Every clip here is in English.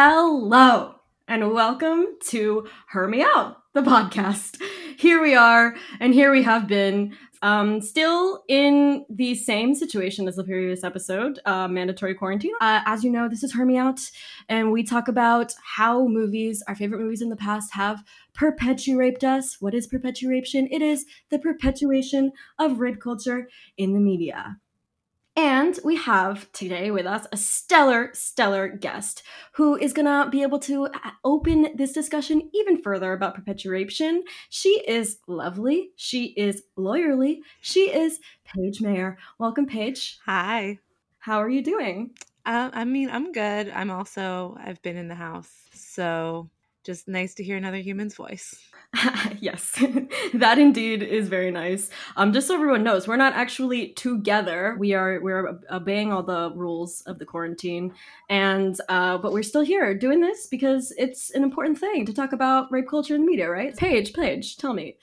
Hello, and welcome to Her Me Out, the podcast. Here we are, and here we have been, um, still in the same situation as the previous episode, uh, mandatory quarantine. Uh, as you know, this is Her Me Out, and we talk about how movies, our favorite movies in the past, have perpeturaped us. What is perpetuation? It is the perpetuation of rape culture in the media. And we have today with us a stellar, stellar guest who is going to be able to uh, open this discussion even further about perpetuation. She is lovely. She is lawyerly. She is Paige Maier. Welcome, Paige. Hi. How are you doing? Uh, I mean, I'm good. I'm also, I've been in the house. So just nice to hear another human's voice. yes, that indeed is very nice. Um, just so everyone knows, we're not actually together. We are we're obeying all the rules of the quarantine, and uh, but we're still here doing this because it's an important thing to talk about rape culture in the media, right? Paige, Paige, tell me.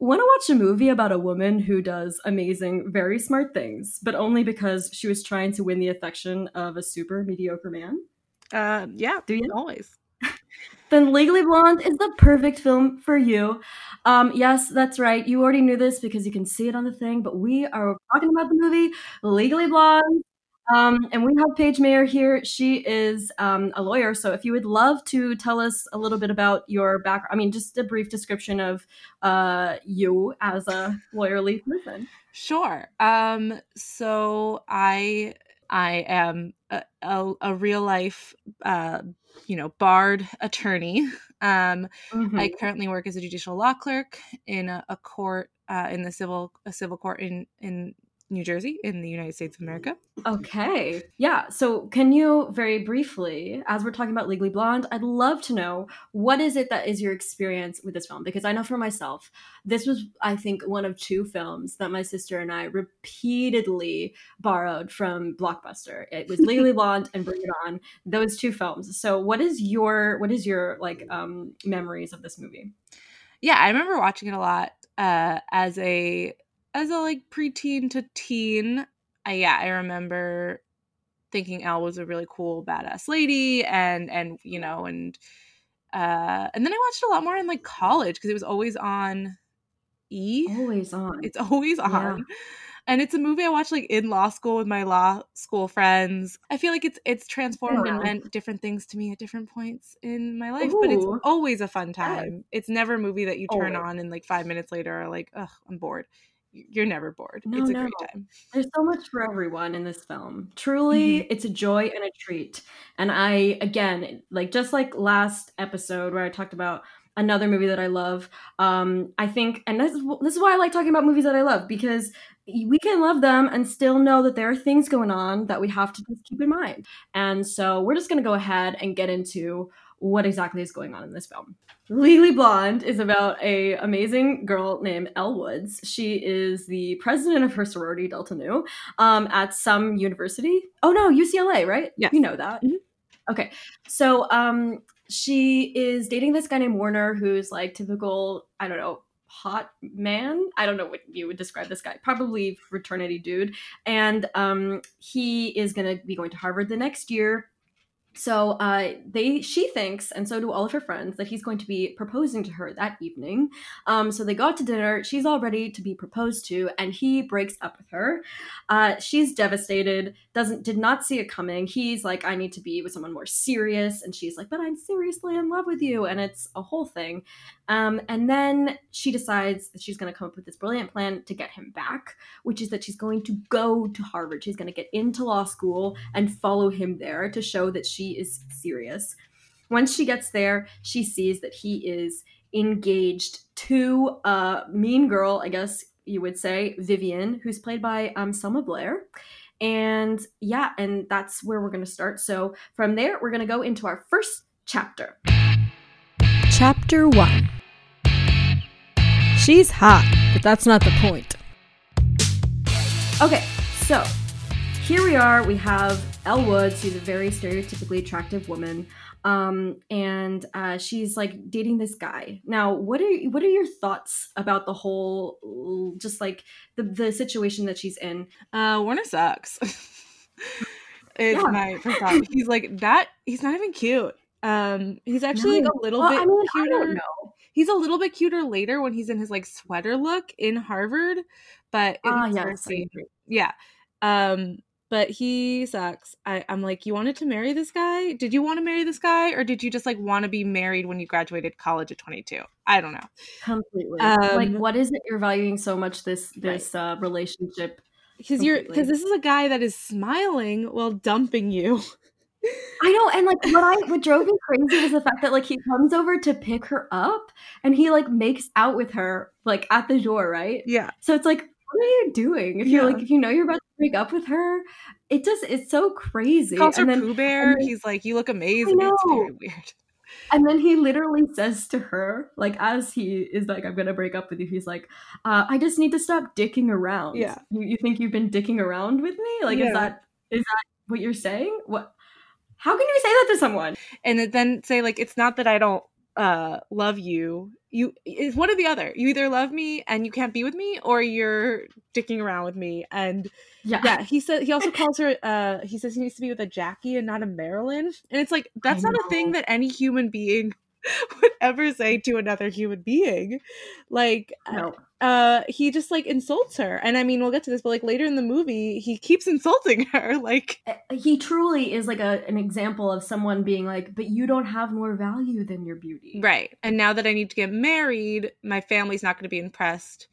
Want to watch a movie about a woman who does amazing, very smart things, but only because she was trying to win the affection of a super mediocre man? Uh, yeah, do you always? Then Legally Blonde is the perfect film for you. Um, yes, that's right. You already knew this because you can see it on the thing, but we are talking about the movie Legally Blonde. Um, and we have Paige Maier here. She is um, a lawyer. So if you would love to tell us a little bit about your background, I mean, just a brief description of uh, you as a lawyerly person. Sure. Um, so I I am a, a, a real life uh, you know, barred attorney. Um, mm-hmm. I currently work as a judicial law clerk in a, a court uh, in the civil a civil court in in New Jersey in the United States of America. Okay. Yeah. So, can you very briefly, as we're talking about Legally Blonde, I'd love to know what is it that is your experience with this film? Because I know for myself, this was, I think, one of two films that my sister and I repeatedly borrowed from Blockbuster. It was Legally Blonde and Bring It On, those two films. So, what is your, what is your like um, memories of this movie? Yeah, I remember watching it a lot uh, as a as a like preteen to teen, I yeah, I remember thinking Elle was a really cool badass lady and and you know and uh and then I watched a lot more in like college because it was always on E. Always on. It's always on. Yeah. And it's a movie I watched like in law school with my law school friends. I feel like it's it's transformed yeah. and meant different things to me at different points in my life, Ooh. but it's always a fun time. Yeah. It's never a movie that you turn always. on and like 5 minutes later are like, "Ugh, I'm bored." You're never bored. No, it's a no. great time. There's so much for everyone in this film. Truly, mm-hmm. it's a joy and a treat. And I, again, like just like last episode where I talked about another movie that I love, um, I think, and this is, this is why I like talking about movies that I love because we can love them and still know that there are things going on that we have to just keep in mind. And so we're just going to go ahead and get into what exactly is going on in this film. Legally Blonde is about a amazing girl named Elle Woods. She is the president of her sorority, Delta Nu, um, at some university. Oh no, UCLA, right? Yeah, you know that. Mm-hmm. Okay, so um, she is dating this guy named Warner, who's like typical. I don't know hot man. I don't know what you would describe this guy. Probably fraternity dude. And um, he is going to be going to Harvard the next year so uh, they she thinks and so do all of her friends that he's going to be proposing to her that evening. Um, so they go out to dinner. She's all ready to be proposed to and he breaks up with her. Uh, she's devastated doesn't did not see it coming. He's like i need to be with someone more serious and she's like but i'm seriously in love with you and it's a whole thing um, and then she decides that she's going to come up with this brilliant plan to get him back which is that she's going to go to harvard she's going to get into law school and follow him there to show that she is serious. Once she gets there, she sees that he is engaged to a mean girl, I guess you would say, Vivian, who's played by um, Selma Blair. And yeah, and that's where we're going to start. So from there, we're going to go into our first chapter. Chapter 1 She's hot, but that's not the point. Okay, so here we are. We have Elle Woods. She's a very stereotypically attractive woman, um, and uh, she's like dating this guy. Now, what are what are your thoughts about the whole, just like the the situation that she's in? Uh, Warner sucks. it's yeah. my first thought. He's like that. He's not even cute. Um, he's actually No. like a little Well, bit I mean, I cuter. He's a little bit cuter later when he's in his like sweater look in Harvard, but in his yes, scene- yeah. Um, but he sucks. I, I'm like, you wanted to marry this guy? Did you want to marry this guy, or did you just like want to be married when you graduated college at 22? I don't know. Completely. like, Um, what is it you're valuing so much this this uh, relationship? Because you're because this is a guy that is smiling while dumping you. I know, and like what I what drove me crazy was the fact that like he comes over to pick her up, and he like makes out with her like at the door, right? Yeah. So it's like, what are you doing? If you're Yeah. like, if you know you're about to break up with her, it just it's so crazy. He calls her and then Pooh Bear. and then- He's like, you look amazing. It's very weird. and then he literally says to her, like as he is like, I'm gonna break up with you. He's like, uh, I just need to stop dicking around. Yeah. You, you think you've been dicking around with me? Like, Yeah. is that is that what you're saying? What? How can you say that to someone? and then say like it's not that i don't uh love you. You is one or the other. You either love me and you can't be with me or you're dicking around with me. And yeah. yeah he said he also calls her uh he says he needs to be with a jackie and not a marilyn. And it's like that's not a thing that any human being would ever say to another human being like No. uh he just like insults her and i mean we'll get to this but like later in the movie he keeps insulting her like Uh, he truly is like a an example of someone being like, but you don't have more value than your beauty. Right. And now that I need to get married, my family's not going to be impressed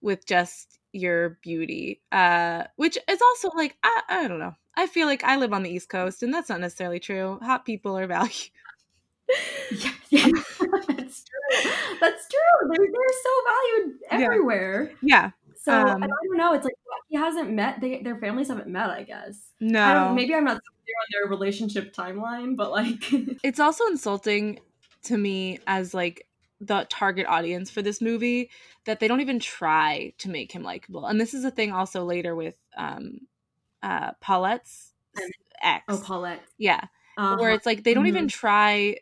with just your beauty. Uh which is also like I, I don't know. I feel like I live on the East Coast and that's not necessarily true. Hot people are valued. Yeah, yeah. that's true. That's true. They're, they're so valued everywhere. Yeah. So Um, I don't know. It's like he hasn't met. They, their families haven't met. I guess. No. don't. Maybe I'm not so clear on their relationship timeline, but like, It's also insulting to me as like the target audience for this movie that they don't even try to make him likable. And this is a thing also later with um uh Paulette's ex. oh, Paulette. yeah. Uh, where it's like they don't even try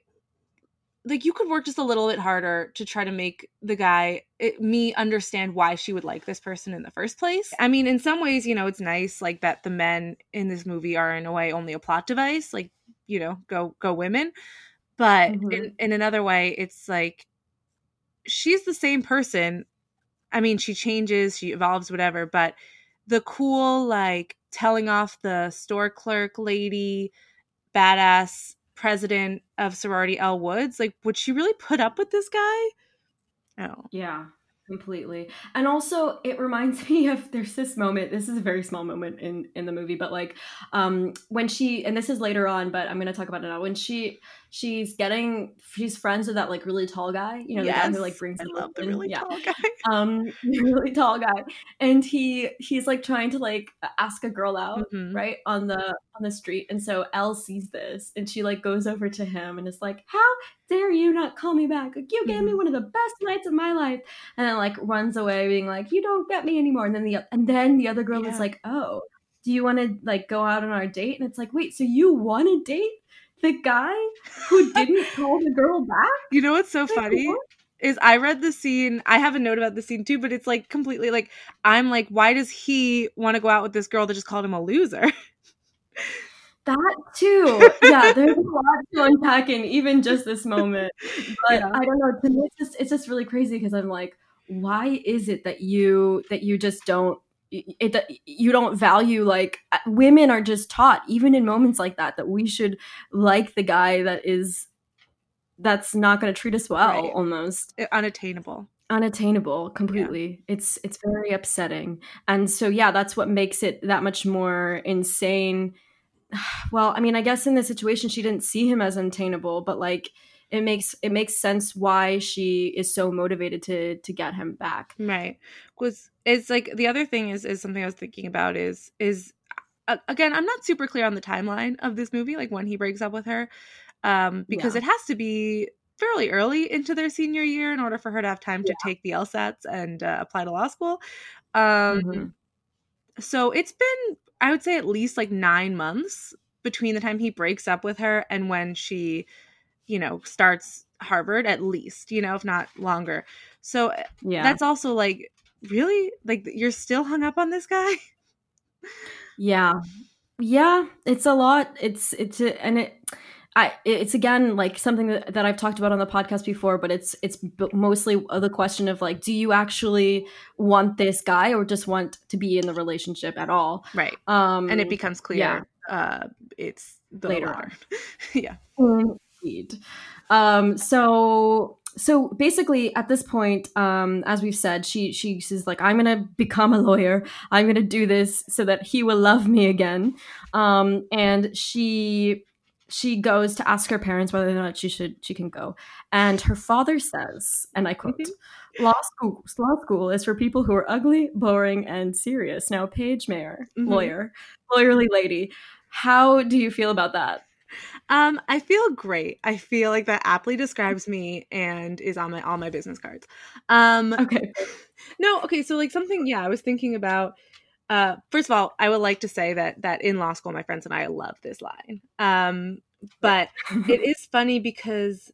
like you could work just a little bit harder to try to make the guy it, me understand why she would like this person in the first place. I mean in some ways you know it's nice like that the men in this movie are in a way only a plot device like you know go go women. But Mhm. in, in another way it's like she's the same person. I mean she changes she evolves whatever but the cool like telling off the store clerk lady badass president of sorority Elle Woods. Like, would she really put up with this guy? Oh, Yeah, completely. And also it reminds me of there's this moment, this is a very small moment in in the movie, but like um when she and this is later on, but I'm going to talk about it now. When she she's getting she's friends with that like really tall guy, you know, the guy who like brings I the love the in. really yeah. tall guy. Um really tall guy. And he he's like trying to like ask a girl out Mhm. right on the on the street and so Elle sees this and she like goes over to him and is like how dare you not call me back like you gave me Mhm. one of the best nights of my life and then like runs away being like you don't get me anymore and then the and then the other girl Yeah. is like oh do you want to like go out on our date and it's like wait so you want to date the guy who didn't call the girl back You know what's so Like, funny? what? Is I read the scene. I have a note about the scene too, but it's like completely like I'm like, why does he want to go out with this girl that just called him a loser? That too. Yeah, there's a lot to unpack in even just this moment. But Yeah. I don't know. To me, it's just it's just really crazy because I'm like, why is it that you that you just don't it you don't value like uh, women are just taught even in moments like that that we should like the guy that is that's not going to treat us well Right. almost. Unattainable. unattainable completely. It's it's very upsetting. And so yeah that's what makes it that much more insane. Well i mean i guess in this situation she didn't see him as unattainable but like it makes it makes sense why she is so motivated to to get him back Right. Was it's like the other thing is is something I was thinking about is is uh, again I'm not super clear on the timeline of this movie like when he breaks up with her um because Yeah. it has to be fairly early into their senior year in order for her to have time to take the LSATs and uh, apply to law school. Um Mhm. so it's been I would say at least like 9 months between the time he breaks up with her and when she you know starts Harvard at least, you know, if not longer. So yeah that's also like really like you're still hung up on this guy yeah yeah it's a lot it's it's a, and it I, it's again like something that, that I've talked about on the podcast before, but it's it's mostly the question of like, do you actually want this guy or just want to be in the relationship at all? Right. Um, and it becomes clear. yeah. Uh, it's the Later latter. on. yeah. Indeed. Um, so so basically at this point um as we've said she she says like i'm gonna become a lawyer. I'm gonna do this so that he will love me again. Um and she she goes to ask her parents whether or not she should she can go. And her father says and i quote law school law school is for people who are ugly boring and serious. Now paige maier Mhm. lawyer lawyerly lady how do you feel about that Um, I feel great. I feel like that aptly describes me and is on my all my business cards. Um, okay no, okay, so like something, yeah, I was thinking about. Uh, first of all, I would like to say that that in law school, my friends and I love this line. Um, but it is funny because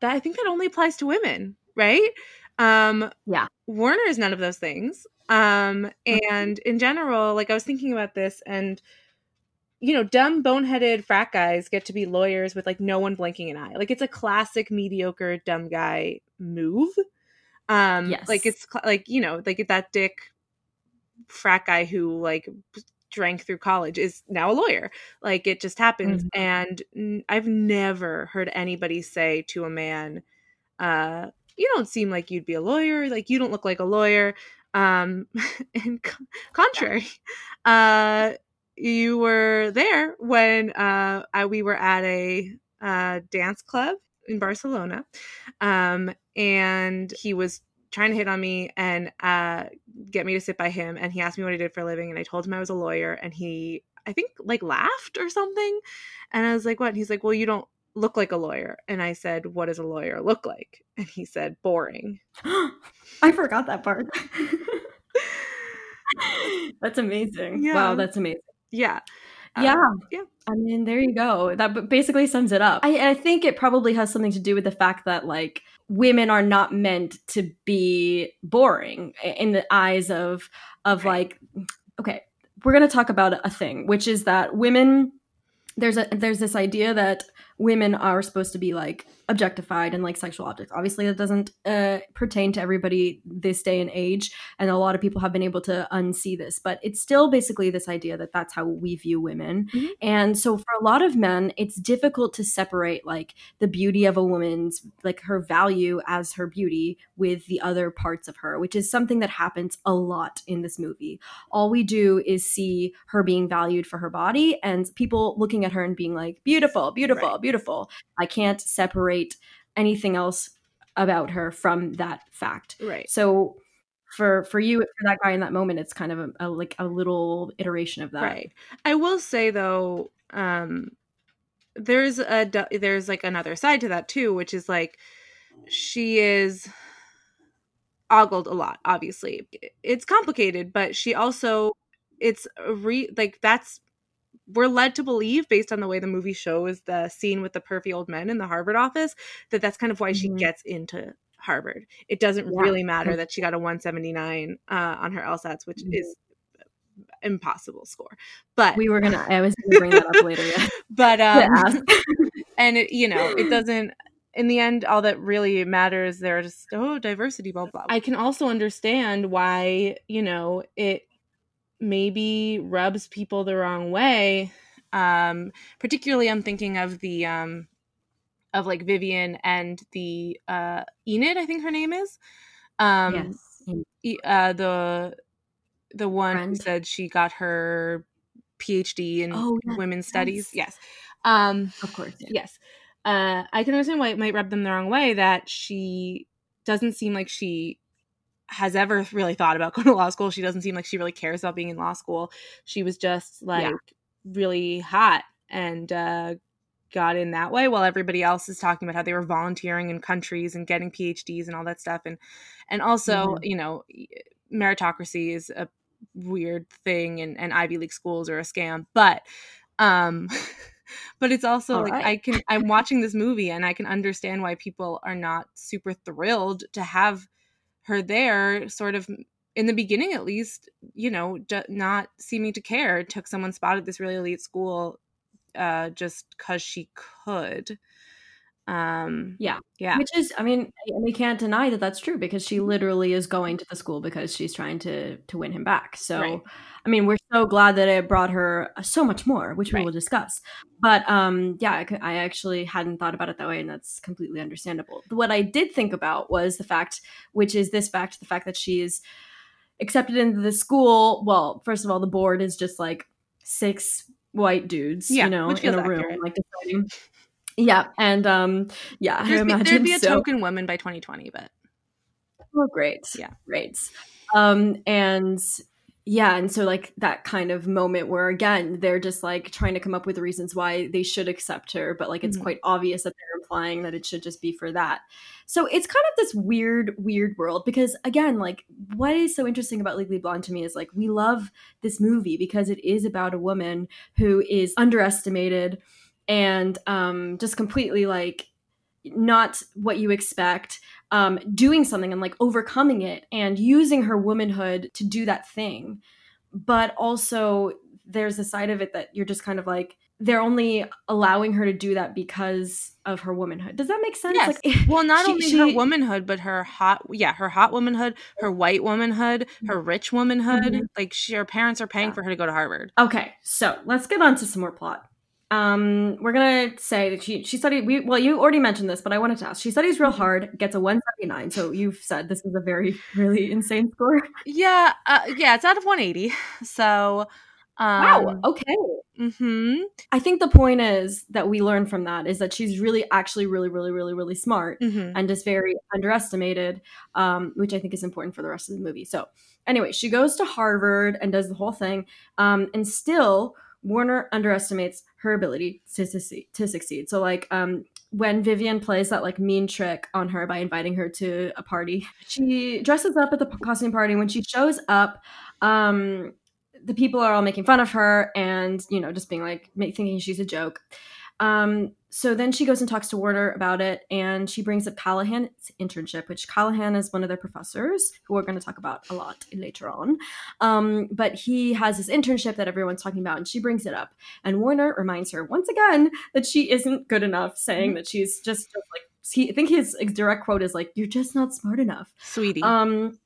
that I think that only applies to women, right? Um, Yeah. Warner is none of those things. Um, and in general, like I was thinking about this, and you know, dumb, boneheaded frat guys get to be lawyers with like no one blinking an eye. Like it's a classic mediocre dumb guy move. Um, Yes. like it's cl- like you know, like that dick frat guy who like drank through college is now a lawyer. Like it just happens. Mhm. And n- I've never heard anybody say to a man, uh, you don't seem like you'd be a lawyer. Like you don't look like a lawyer. Um, and con- contrary, uh, you were there when uh, I, we were at a uh, dance club in Barcelona, um, and he was trying to hit on me and uh, get me to sit by him. And he asked me what I did for a living, and I told him I was a lawyer. And he, I think, like laughed or something. And I was like, "What?" And he's like, "Well, you don't look like a lawyer." And I said, "What does a lawyer look like?" And he said, "Boring." I forgot that part. that's amazing. Yeah. Wow, that's amazing. Yeah. Yeah. Um, yeah. I mean, there you go. That basically sums it up. I, I think it probably has something to do with the fact that, like, women are not meant to be boring in the eyes of, of Right. like, okay, we're going to talk about a thing, which is that women, there's a, there's this idea that women are supposed to be like objectified and like sexual objects. Obviously, that doesn't uh, pertain to everybody this day and age, and a lot of people have been able to unsee this. But it's still basically this idea that that's how we view women. Mhm. And so, for a lot of men, it's difficult to separate like the beauty of a woman's like her value as her beauty with the other parts of her, which is something that happens a lot in this movie. All we do is see her being valued for her body, and people looking at her and being like, "Beautiful, beautiful, Right. beautiful." I can't separate anything else about her from that fact. Right. So for for you for that guy in that moment it's kind of a, a like a little iteration of that. Right. I will say though, um, there's a there's like another side to that too, which is like she is ogled a lot. Obviously, it's complicated, but she also it's a re like that's we're led to believe based on the way the movie shows the scene with the perfy old men in the Harvard office that that's kind of why she Mhm. gets into Harvard. It doesn't Yeah. really matter that she got a 179 uh, on her LSATs, which Mhm. is impossible score. But We were gonna I was gonna bring that up later, yeah. but um and it, you know it doesn't in the end all that really matters there's oh diversity blah blah i can also understand why you know it maybe rubs people the wrong way um particularly i'm thinking of the um of like vivian and the uh enid i think her name is um yes. uh the the one who said she got her phd in Oh, yes, women's studies yes. yes um Of course. Yeah. yes uh i can understand why it might rub them the wrong way that she doesn't seem like she has ever really thought about going to law school she doesn't seem like she really cares about being in law school she was just like really hot and uh got in that way while everybody else is talking about how they were volunteering in countries and getting phds and all that stuff and and also Mhm. you know meritocracy is a weird thing and, and ivy league schools are a scam but um but it's also All like right. i can i'm watching this movie and i can understand why people are not super thrilled to have her there sort of in the beginning at least you know d- not seeming to care took someone's spot at this really elite school uh, just because she could. Um, yeah, yeah. Which is, I mean, we can't deny that that's true because she literally is going to the school because she's trying to to win him back. So, Right. I mean, we're so glad that it brought her uh, so much more, which we will discuss. But um, yeah, I actually hadn't thought about it that way, and that's completely understandable. What I did think about was the fact, which is this fact, the fact that she's accepted into the school. Well, first of all, the board is just like six white dudes, Yeah, you know, in a room, accurate. like deciding. Yeah, and um, yeah, I There'd be, there'd be a so. token woman by 2020, but Oh, great. Yeah. Great. Um, and yeah, and so like that kind of moment where again they're just like trying to come up with reasons why they should accept her, but like it's Mhm. quite obvious that they're implying that it should just be for that. So it's kind of this weird, weird world because again, like what is so interesting about Legally Blonde to me is like we love this movie because it is about a woman who is underestimated and um just completely like not what you expect um, doing something and like overcoming it and using her womanhood to do that thing. But also, there's a side of it that you're just kind of like, they're only allowing her to do that because of her womanhood. Does that make sense? Yes. Like, well, not She- only her womanhood, but her hot, yeah, her hot womanhood, her white womanhood, her rich womanhood. Mhm. Like she, her parents are paying Yeah. for her to go to Harvard. Okay, so let's get on to some more plot. Um, we're gonna say that she she studied. We well, you already mentioned this, but I wanted to ask. She studies real hard, gets a one seventy nine. So you've said this is a very really insane score. Yeah, uh, yeah, it's out of 180. So, um, Wow. Okay. hmm I think the point is that we learn from that is that she's really, actually, really, really, really, really smart hmm and just very underestimated, um, which I think is important for the rest of the movie. So, anyway, she goes to Harvard and does the whole thing, um, and still Warner underestimates her ability to succeed. To succeed. So, like, um, when Vivian plays that like mean trick on her by inviting her to a party, she dresses up at the costume party. When she shows up, um, the people are all making fun of her and you know just being like ma- thinking she's a joke um so then she goes and talks to warner about it and she brings up callahan's internship which callahan is one of their professors who we're going to talk about a lot later on. Um but he has this internship that everyone's talking about and she brings it up. And warner reminds her once again that she isn't good enough saying that she's just, just like he, i think his direct quote is like you're just not smart enough. Sweetie. um,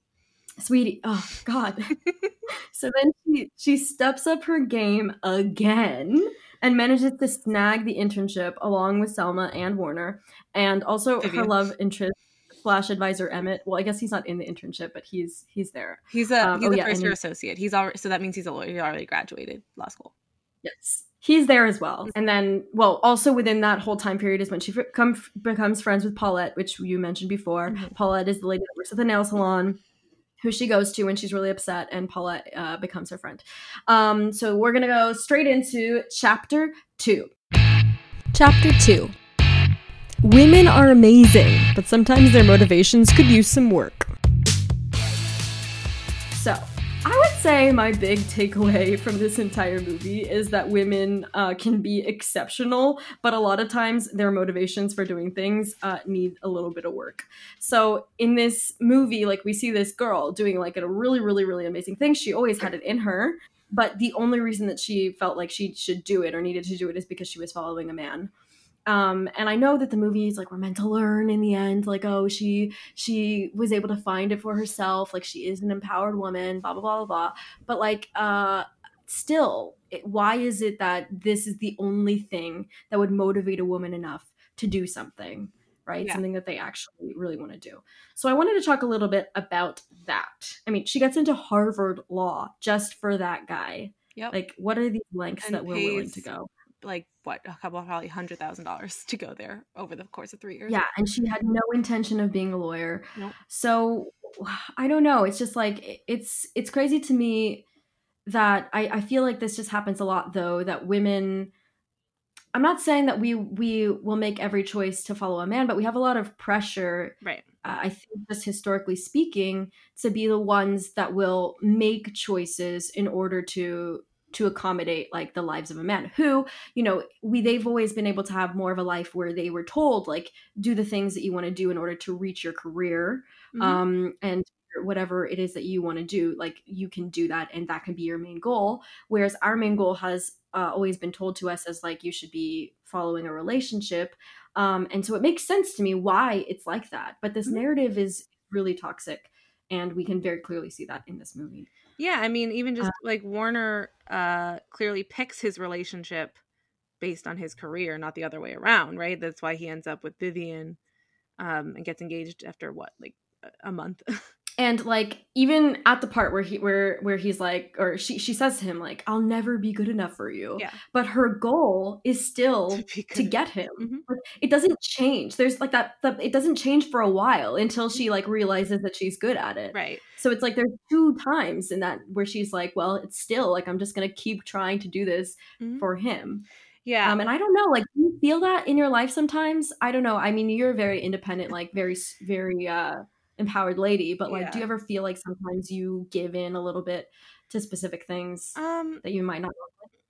sweetie, oh god. so then she she steps up her game again and manages to snag the internship along with Selma and Warner, and also her love interest slash advisor Emmett. Well, I guess he's not in the internship, but he's he's there. he's a um, he's oh, a yeah, first year associate. He's already so that means he's a lawyer. He already graduated law school. Yes. He's there as well. And then, well, also within that whole time period is when she become, becomes friends with Paulette, which you mentioned before. Mhm. Paulette is the lady that works at the nail salon who she goes to when she's really upset, and Paulette uh, becomes her friend. Um, so we're to go straight into chapter two. Chapter 2 Women are amazing, but sometimes their motivations could use some work. Say my big takeaway from this entire movie is that women uh, can be exceptional, but a lot of times their motivations for doing things uh, need a little bit of work. So, in this movie, like we see this girl doing like a really, really, really amazing thing. She always had it in her, but the only reason that she felt like she should do it or needed to do it is because she was following a man. Um, and I know that the movies like we're meant to learn in the end, like oh she she was able to find it for herself, like she is an empowered woman, blah blah blah blah. blah. But like uh, still, it, why is it that this is the only thing that would motivate a woman enough to do something, right? Yeah. Something that they actually really want to do. So I wanted to talk a little bit about that. I mean, she gets into Harvard Law just for that guy. Yep. Like, what are these lengths And that we're willing to go? Like what a couple probably hundred thousand dollars to go there over the course of three years. Yeah, and she had no intention of being a lawyer. Nope. So I don't know. It's just like it's it's crazy to me that I, I feel like this just happens a lot though, that women I'm not saying that we we will make every choice to follow a man, but we have a lot of pressure Right. uh, I think just historically speaking, to be the ones that will make choices in order to to accommodate like the lives of a man who you know we they've always been able to have more of a life where they were told like do the things that you want to do in order to reach your career Mhm. um and whatever it is that you want to do like you can do that and that can be your main goal whereas our main goal has uh, always been told to us as like you should be following a relationship um, and so it makes sense to me why it's like that but this mm-hmm. narrative is really toxic and we can very clearly see that in this movie. Yeah i mean even just uh, like warner uh, clearly picks his relationship based on his career not the other way around right? That's why he ends up with vivian um, and gets engaged after what like a month and like even at the part where he where where he's like or she she says to him like i'll never be good enough for you yeah but her goal is still to, to get him mm-hmm. it doesn't change there's like that the, it doesn't change for a while until she like realizes that she's good at it right so it's like there's two times in that where she's like well it's still like i'm just gonna keep trying to do this mm-hmm. for him yeah. Um, and I don't know, like, do you feel that in your life sometimes? I don't know. I mean, you're very independent, like very, very uh, empowered lady, but like, yeah. do you ever feel like sometimes you give in a little bit to specific things um, that you might not?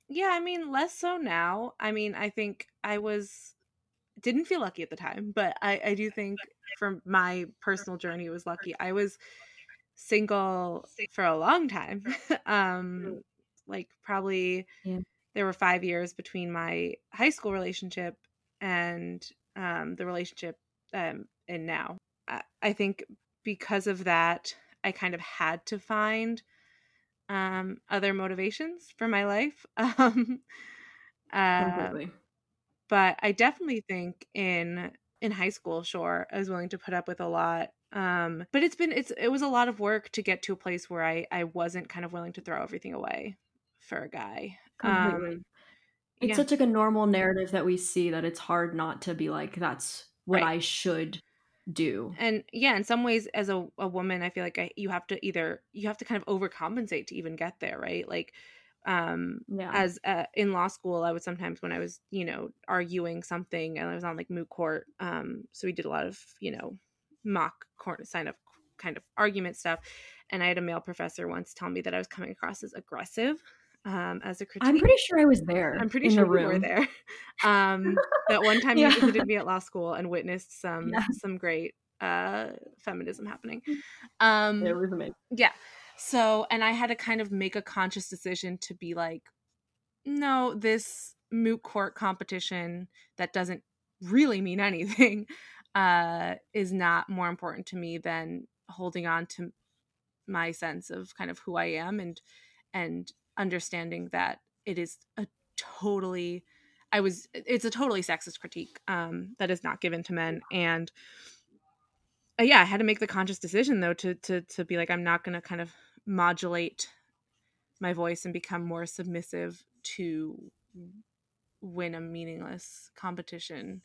Yeah, I mean, less so now. I mean, I think I was didn't feel lucky at the time, but I, I do think from my personal journey it was lucky. I was single for a long time. um, like probably yeah there were five years between my high school relationship and um, the relationship um, and now. I, think because of that, I kind of had to find um, other motivations for my life. Um, uh, but I definitely think in in high school, sure, I was willing to put up with a lot. Um, but it's been it's it was a lot of work to get to a place where I I wasn't kind of willing to throw everything away for a guy. Completely. Um, it's yeah. such like a normal narrative that we see that it's hard not to be like that's what right. I should do. And yeah, in some ways as a, a woman, I feel like I, you have to either you have to kind of overcompensate to even get there, right? Like um yeah. as uh, in law school i would sometimes when i was you know arguing something and i was on like moot court um so we did a lot of you know mock court sign up kind of argument stuff and i had a male professor once tell me that i was coming across as aggressive um, as a critique. I'm pretty sure I was there. I'm pretty sure we were there. Um, that one time yeah. you visited me at law school and witnessed some yeah. some great uh, feminism happening. Um, it was amazing. Yeah. So, and I had to kind of make a conscious decision to be like, no, this moot court competition that doesn't really mean anything uh, is not more important to me than holding on to my sense of kind of who I am and and understanding that it is a totally I was it's a totally sexist critique um, that is not given to men. And uh, yeah I had to make the conscious decision though to to to be like I'm not going to kind of modulate my voice and become more submissive to win a meaningless competition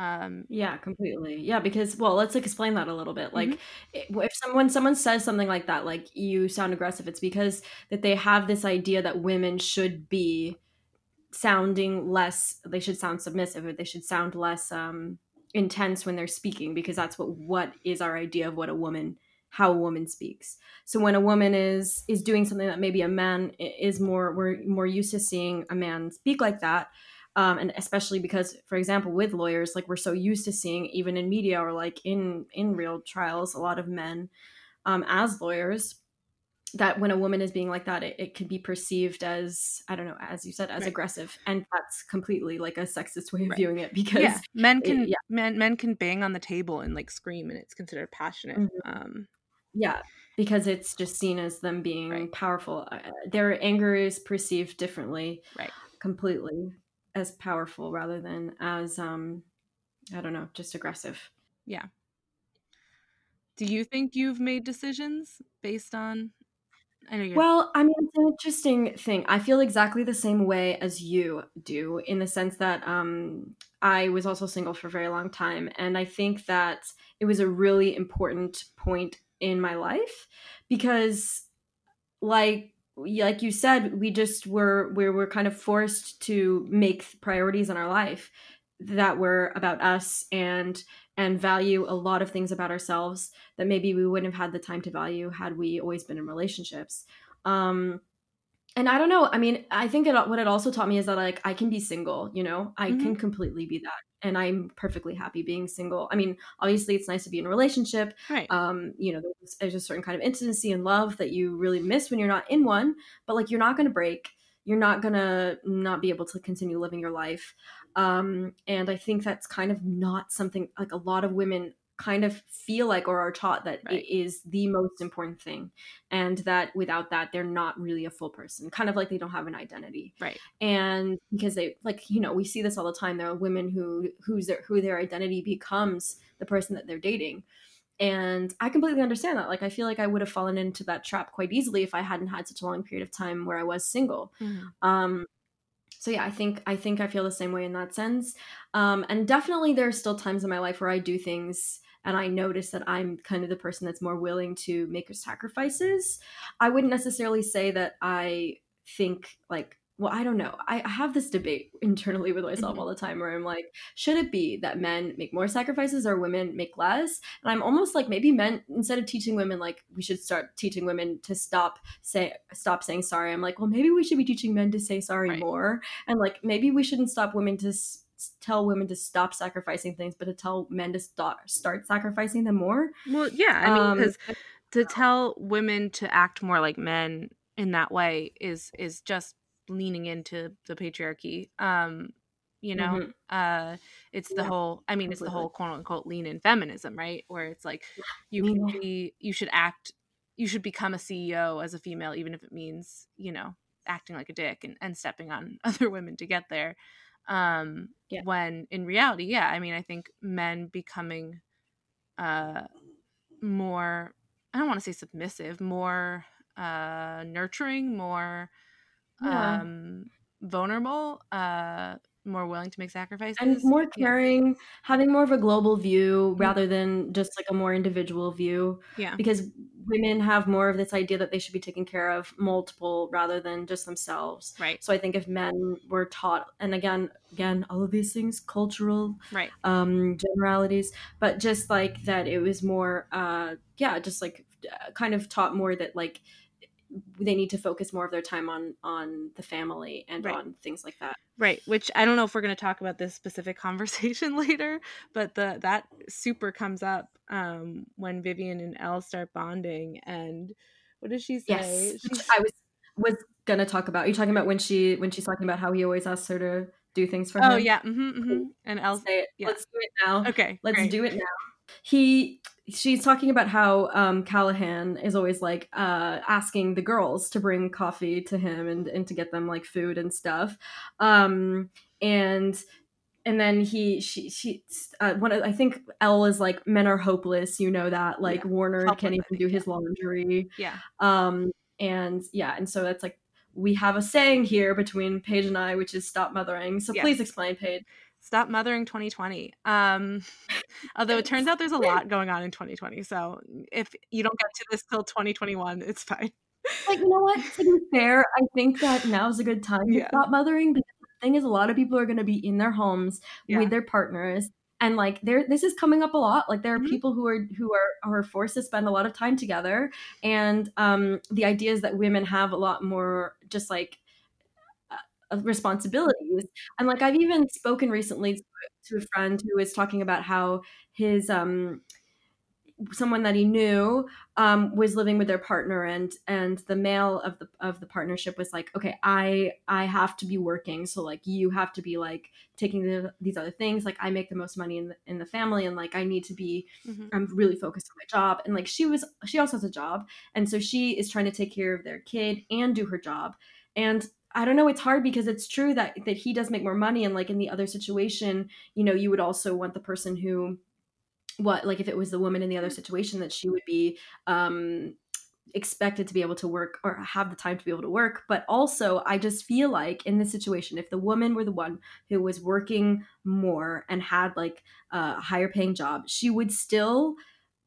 um, yeah, completely. Yeah, because well, let's like explain that a little bit. Like, mm-hmm. if someone someone says something like that, like you sound aggressive, it's because that they have this idea that women should be sounding less. They should sound submissive, or they should sound less um, intense when they're speaking, because that's what what is our idea of what a woman how a woman speaks. So when a woman is is doing something that maybe a man is more we're more used to seeing a man speak like that um, and especially because for example with lawyers like we're so used to seeing even in media or like in in real trials a lot of men um, as lawyers that when a woman is being like that it, it could be perceived as i don't know as you said as right. aggressive and that's completely like a sexist way of right. viewing it because yeah. men can it, yeah. men men can bang on the table and like scream and it's considered passionate mm-hmm. um yeah because it's just seen as them being right. powerful uh, their anger is perceived differently right completely as powerful rather than as um I don't know, just aggressive. Yeah. Do you think you've made decisions based on I know you're Well, I mean it's an interesting thing. I feel exactly the same way as you do in the sense that um I was also single for a very long time and I think that it was a really important point in my life because like like you said, we just were we were kind of forced to make priorities in our life that were about us and and value a lot of things about ourselves that maybe we wouldn't have had the time to value had we always been in relationships. Um, and I don't know. I mean, I think it, what it also taught me is that like I can be single. You know, I mm-hmm. can completely be that and I'm perfectly happy being single. I mean, obviously, it's nice to be in a relationship. Right. Um, you know, there's, there's a certain kind of intimacy and love that you really miss when you're not in one. But like, you're not going to break. You're not going to not be able to continue living your life. Um, and I think that's kind of not something like a lot of women kind of feel like or are taught that right. it is the most important thing and that without that they're not really a full person kind of like they don't have an identity. Right. And because they like you know we see this all the time there are women who who's their who their identity becomes the person that they're dating. And i completely understand that like i feel like i would have fallen into that trap quite easily if i hadn't had such a long period of time where i was single. Mm-hmm. um so yeah i think i think i feel the same way in that sense. Um, and definitely there are still times in my life where i do things and I notice that I'm kind of the person that's more willing to make sacrifices. I wouldn't necessarily say that I think like well, I don't know. I, have this debate internally with myself mm-hmm. all the time where I'm like, should it be that men make more sacrifices or women make less? And I'm almost like maybe men instead of teaching women like we should start teaching women to stop say stop saying sorry. I'm like, well, maybe we should be teaching men to say sorry right. more, and like maybe we shouldn't stop women to tell women to stop sacrificing things, but to tell men to start start sacrificing them more. Well, yeah, I mean, because um, to tell women to act more like men in that way is is just leaning into the patriarchy. Um, you know, mm-hmm. uh, it's the yeah, whole. I mean, completely. it's the whole quote unquote lean in feminism, right? Where it's like you can be, you should act, you should become a CEO as a female, even if it means you know acting like a dick and, and stepping on other women to get there um yeah. when in reality yeah i mean i think men becoming uh more i don't want to say submissive more uh nurturing more yeah. um vulnerable uh more willing to make sacrifices? and more caring yeah. having more of a global view mm-hmm. rather than just like a more individual view. Yeah. Because women have more of this idea that they should be taking care of multiple rather than just themselves. Right. So i think if men were taught and again again all of these things cultural right. um generalities but just like that it was more uh yeah just like uh, kind of taught more that like they need to focus more of their time on on the family and right. on things like that right which i don't know if we're going to talk about this specific conversation later but the that super comes up um when vivian and elle start bonding and what does she say yes. i was was gonna talk about Are you talking about when she when she's talking about how he always asks her to do things for oh, her oh yeah mm-hmm, mm-hmm. and elle say it yeah. let's do it now okay let's great. do it now he she's talking about how um, Callahan is always like uh, asking the girls to bring coffee to him and, and to get them like food and stuff. Um, and and then he she she uh, one of, I think Elle is like men are hopeless, you know that like yeah. Warner Helpless, can't even do his laundry. Yeah. Um and yeah, and so that's like we have a saying here between Paige and I, which is stop mothering. So please explain, Paige. Stop mothering 2020. Um, although it turns out there's a lot going on in 2020. So if you don't get to this till 2021, it's fine. Like, you know what? To be fair, I think that now is a good time to yeah. stop mothering because the thing is, a lot of people are going to be in their homes yeah. with their partners. And like there, this is coming up a lot. Like there are mm-hmm. people who are who are are forced to spend a lot of time together, and um, the idea is that women have a lot more just like responsibilities. And like I've even spoken recently to a friend who was talking about how his um someone that he knew um, was living with their partner and and the male of the of the partnership was like okay i i have to be working. So like you have to be like taking the, these other things. Like i make the most money in the, in the family and like i need to be mm-hmm. i'm really focused on my job. And like she was she also has a job. And so she is trying to take care of their kid and do her job. And I don't know, it's hard because it's true that that he does make more money and like in the other situation, you know, you would also want the person who what like if it was the woman in the other situation that she would be um expected to be able to work or have the time to be able to work. But also i just feel like in this situation if the woman were the one who was working more and had like a higher paying job she would still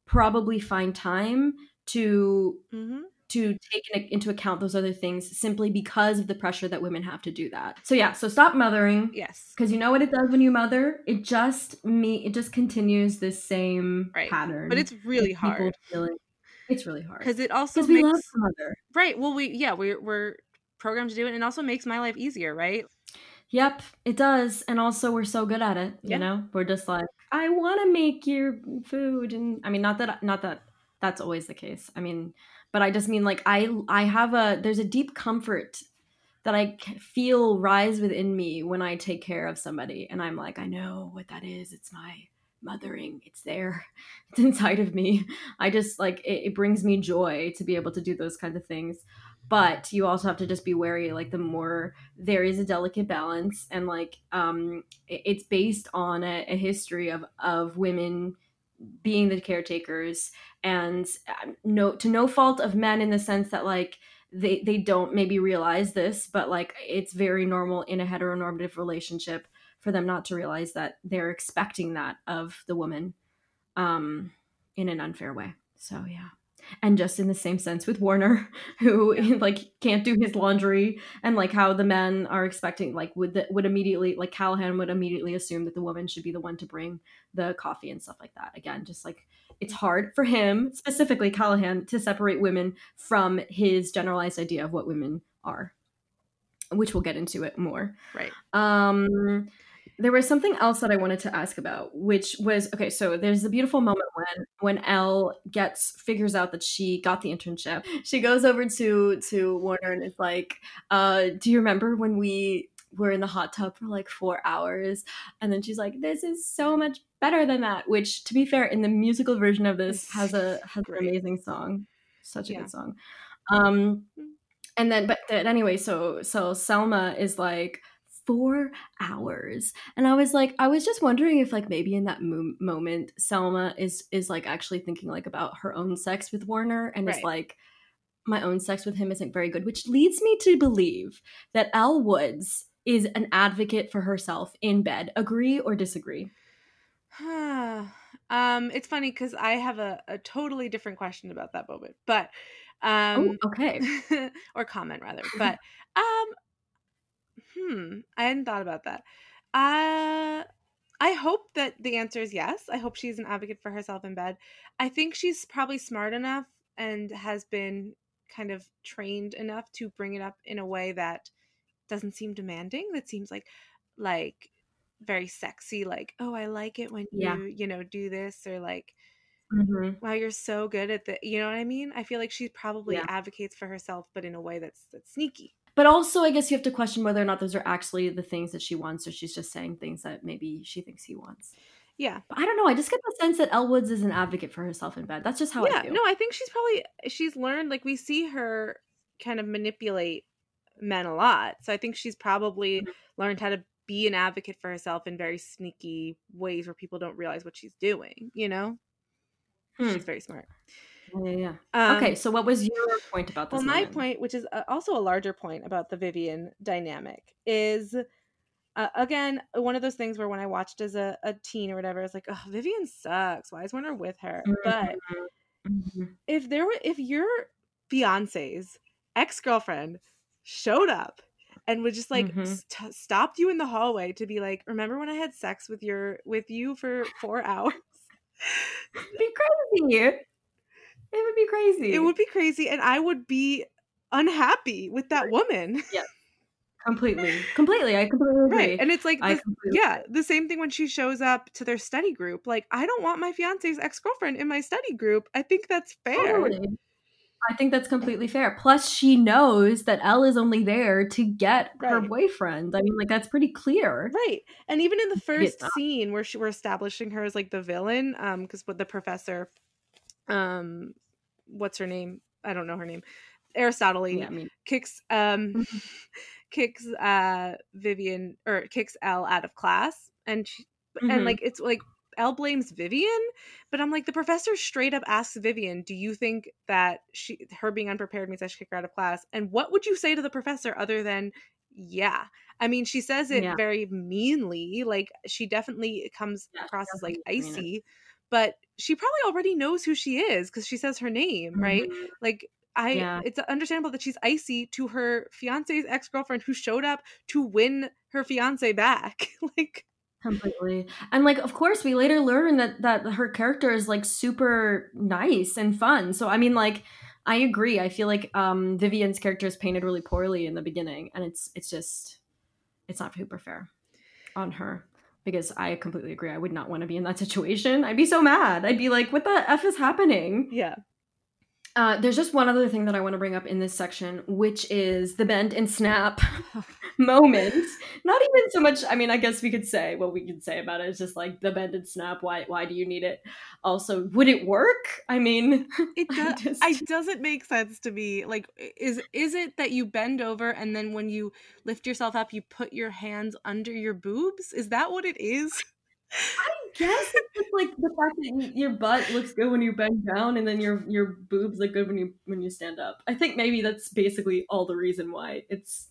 probably find time to mm-hmm to take into account those other things simply because of the pressure that women have to do that. So yeah, so stop mothering. Yes. Because you know what it does when you mother? It just me it just continues this same right. pattern. But it's really hard. Feeling, it's really hard. Because it also makes, we love mother. Right. Well we yeah, we're we're programmed to do it and it also makes my life easier, right? Yep, it does. And also we're so good at it, Yeah. you know? We're just like, I want to make your food and I mean not that not that that's always the case. I mean, but I just mean like I I have a there's a deep comfort that I feel rise within me when I take care of somebody and I'm like, I know what that is. It's my mothering. It's there. It's inside of me. I just like it, it brings me joy to be able to do those kinds of things but you also have to just be wary like the more there is a delicate balance and like um it's based on a, a history of of women being the caretakers and um, no to no fault of men in the sense that like they they don't maybe realize this but like it's very normal in a heteronormative relationship for them not to realize that they're expecting that of the woman um in an unfair way. So yeah and just in the same sense with Warner, who like can't do his laundry, and like how the men are expecting, like would the, would immediately like Callahan would immediately assume that the woman should be the one to bring the coffee and stuff like that. Again, just like it's hard for him specifically Callahan to separate women from his generalized idea of what women are, which we'll get into it more. Right. Um, there was something else that I wanted to ask about, which was okay. So there's a beautiful moment when when Elle gets figures out that she got the internship. She goes over to to Warner and is like, uh, "Do you remember when we were in the hot tub for like four hours?" And then she's like, "This is so much better than that." Which, to be fair, in the musical version of this, has a has great. an amazing song, such a Yeah. good song. Um, and then but then anyway so so selma is like four hours. And i was like i was just wondering if like maybe in that mo- moment selma is is like actually thinking like about her own sex with warner and is like my own sex with him isn't very good which leads me to believe that elle woods is an advocate for herself in bed. Agree or disagree? Um, it's funny because I have a, a totally different question about that moment, but um, oh okay. or comment rather. But um, hmm, I hadn't thought about that. Uh, I hope that the answer is yes. I hope she's an advocate for herself in bed. I think she's probably smart enough and has been kind of trained enough to bring it up in a way that doesn't seem demanding. That seems like like very sexy. Like, oh, I like it when Yeah. you you know do this or like Mhm. wow you're so good at the you know what i mean i feel like she probably Yeah. advocates for herself but in a way that's that's sneaky But also, I guess you have to question whether or not those are actually the things that she wants, or she's just saying things that maybe she thinks he wants. yeah But I don't know. I just get the sense that Elle Woods is an advocate for herself in bed. That's just how yeah I feel. no i think she's probably she's learned like we see her kind of manipulate men a lot so i think she's probably Mhm. learned how to be an advocate for herself in very sneaky ways where people don't realize what she's doing you know Hmm. she's very smart Yeah, yeah, um, okay, so what was your point about this? Well, my point, which is uh, also a larger point about the Vivian dynamic, is uh, again one of those things where when I watched as a, a teen or whatever, I was like, "Oh, Vivian sucks. Why is Warner with her?" But Mhm. if there were, if your fiance's ex girlfriend showed up and would just like Mhm. st- stopped you in the hallway to be like, "Remember when I had sex with your with you for four hours?" Be crazy. It would be crazy. it would be crazy, and I would be unhappy with that woman. completely, completely. I completely agree. Right. And it's like, I the- completely yeah, the same thing when she shows up to their study group. Like, I don't want my fiance's ex girlfriend in my study group. I think that's fair. Totally. I think that's completely fair. Plus, she knows that Elle is only there to get her boyfriend. I mean, like that's pretty clear. Right. And even in the first that. scene where she, we're establishing her as like the villain, um, because with the professor, um, what's her name? I don't know her name. Aristotle Yeah, I mean, kicks um kicks uh Vivian or kicks Elle out of class and she and Mhm. like it's like Elle blames Vivian, but I'm like the professor straight up asks Vivian, "Do you think that she her being unprepared means I should kick her out of class?" And what would you say to the professor other than yeah? I mean, she says it Yeah. very meanly, like she definitely comes Yeah, across as like icy, but she probably already knows who she is because she says her name, right? Mhm. Like I Yeah. it's understandable that she's icy to her fiance's ex-girlfriend who showed up to win her fiance back. like completely. And like, of course, we later learn that that her character is like super nice and fun. So I mean, like, I agree. I feel like um Vivian's character is painted really poorly in the beginning, and it's it's just it's not super fair on her because I completely agree. I would not want to be in that situation. I'd be so mad. I'd be like, what the F is happening? Yeah. Uh, there's just one other thing that I want to bring up in this section, which is the bend and snap moment. Not even so much. I mean, I guess we could say what we could say about it is just like the bend and snap. Why? Why do you need it? Also, would it work? I mean, it does. Just... It doesn't make sense to me. Like, is is it that you bend over and then when you lift yourself up, you put your hands under your boobs? Is that what it is? I guess it's just like the fact that your butt looks good when you bend down, and then your your boobs look good when you when you stand up. I think maybe that's basically all the reason why it's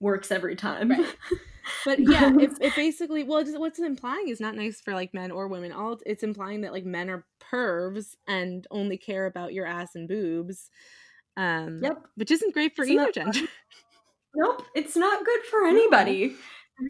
works every time. Right. But yeah, it, it basically well, it's, what's implying is not nice for like men or women. All it's implying that like men are pervs and only care about your ass and boobs. Um, yep, which isn't great for either gender. Nope, it's not good for anybody.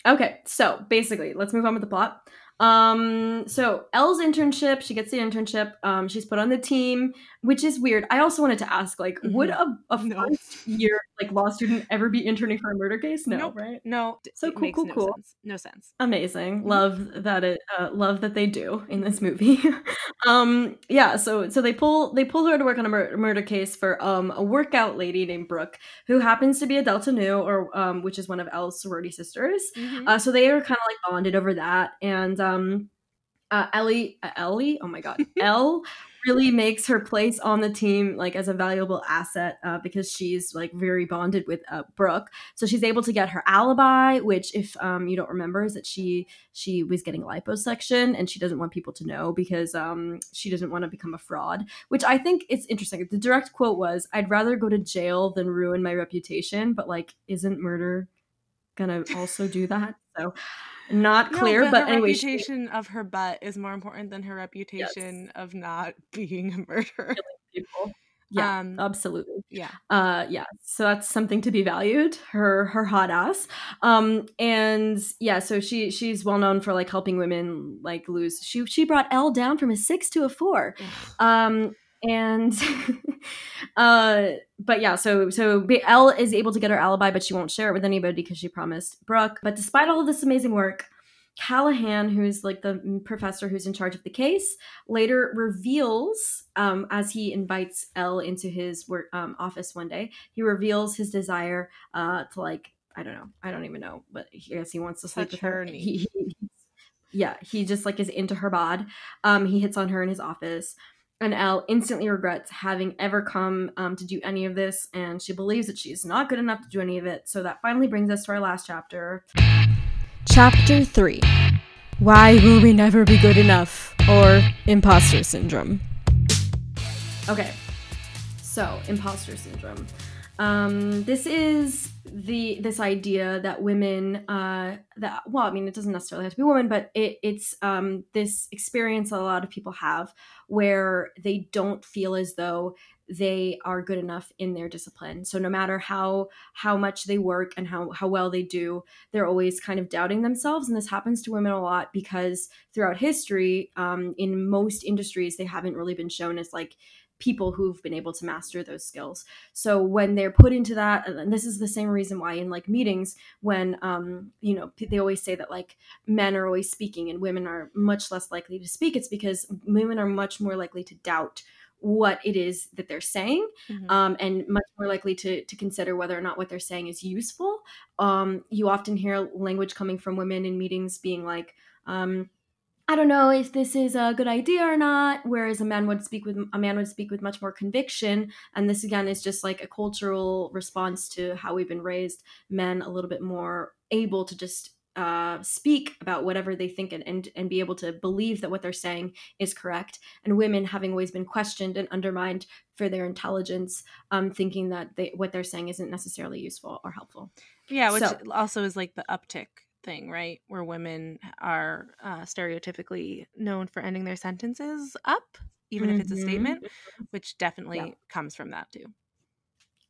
Okay, so basically, let's move on with the plot. Um, so Elle's internship, she gets the internship. Um, she's put on the team, which is weird. I also wanted to ask, like, mm-hmm. would a, a no. first year like law student ever be interning for a murder case? No, nope. right? No. So cool, cool, no cool. Sense. No sense. Amazing. Mm-hmm. Love that it. Uh, love that they do in this movie. um, yeah. So so they pull they pull her to work on a mur- murder case for um a workout lady named Brooke, who happens to be a Delta Nu, or um, which is one of Elle's sorority sisters. Mm-hmm. Uh, so they are kind of like bonded over that, and um uh, Ellie, uh, Ellie, oh my god, Elle really makes her place on the team like as a valuable asset uh, because she's like very bonded with uh, Brooke. So she's able to get her alibi, which if um, you don't remember, is that she she was getting liposuction and she doesn't want people to know because um, she doesn't want to become a fraud. Which I think it's interesting. The direct quote was, "I'd rather go to jail than ruin my reputation." But like, isn't murder gonna also do that? So not clear, no, but, but her anyway, reputation she, of her butt is more important than her reputation yes. of not being a murderer. People. Yeah, um, absolutely. Yeah. Uh yeah. So that's something to be valued. Her her hot ass. Um and yeah, so she she's well known for like helping women like lose. She she brought Elle down from a 6 to a 4. um and uh but yeah so so Elle is able to get her alibi but she won't share it with anybody because she promised Brooke. But despite all of this amazing work Callahan who's like the professor who's in charge of the case later reveals um as he invites Elle into his work um, office one day he reveals his desire uh to like I don't know I don't even know but I guess he wants to sleep with her. He, he, yeah he just like is into her bod. Um he hits on her in his office and Elle instantly regrets having ever come um, to do any of this, and she believes that she's not good enough to do any of it. So that finally brings us to our last chapter. Chapter 3 Why Will We Never Be Good Enough? or Imposter Syndrome. Okay, so imposter syndrome. Um, this is the this idea that women uh that well i mean it doesn't necessarily have to be women but it, it's um this experience that a lot of people have where they don't feel as though they are good enough in their discipline. So no matter how how much they work and how how well they do they're always kind of doubting themselves. And this happens to women a lot because throughout history um, in most industries they haven't really been shown as like people who've been able to master those skills. So when they're put into that, and this is the same reason why in like meetings, when um, you know they always say that like men are always speaking and women are much less likely to speak. It's because women are much more likely to doubt what it is that they're saying mm-hmm. um, and much more likely to, to consider whether or not what they're saying is useful um, you often hear language coming from women in meetings being like um, I don't know if this is a good idea or not. Whereas a man would speak with a man would speak with much more conviction, and this again is just like a cultural response to how we've been raised. Men a little bit more able to just uh, speak about whatever they think and, and and be able to believe that what they're saying is correct. And women having always been questioned and undermined for their intelligence, um, thinking that they, what they're saying isn't necessarily useful or helpful. Yeah, which so, also is like the uptick thing, right? Where women are uh, stereotypically known for ending their sentences up, even mm-hmm. if it's a mm-hmm. statement, which definitely yeah. comes from that too.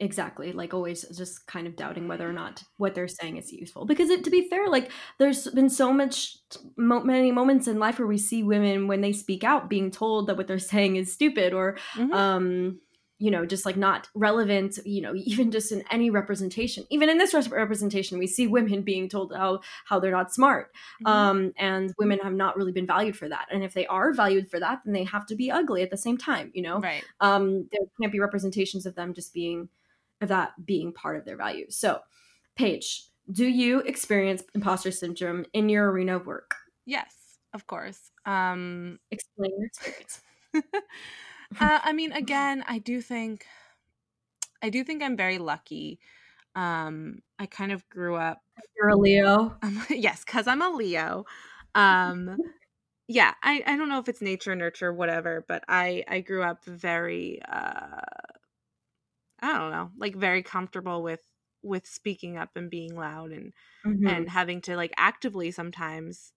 Exactly. Like always just kind of doubting whether or not what they're saying is useful. Because it, to be fair, like there's been so much, mo- many moments in life where we see women when they speak out being told that what they're saying is stupid or, mm-hmm. um, you know just like not relevant you know even just in any representation. Even in this representation we see women being told how how they're not smart. Mm-hmm. um and women have not really been valued for that. And if they are valued for that then they have to be ugly at the same time you know? Right. Um there can't be representations of them just being of that being part of their value so paige do you experience imposter syndrome in your arena of work? Yes of course. Um explain your experience uh, I mean, again, I do think, I do think I'm very lucky. Um, I kind of grew up. You're a Leo. Um, yes, because I'm a Leo. Um, yeah, I, I don't know if it's nature, nurture, whatever, but I I grew up very uh, I don't know, like very comfortable with with speaking up and being loud and mm-hmm. and having to like actively sometimes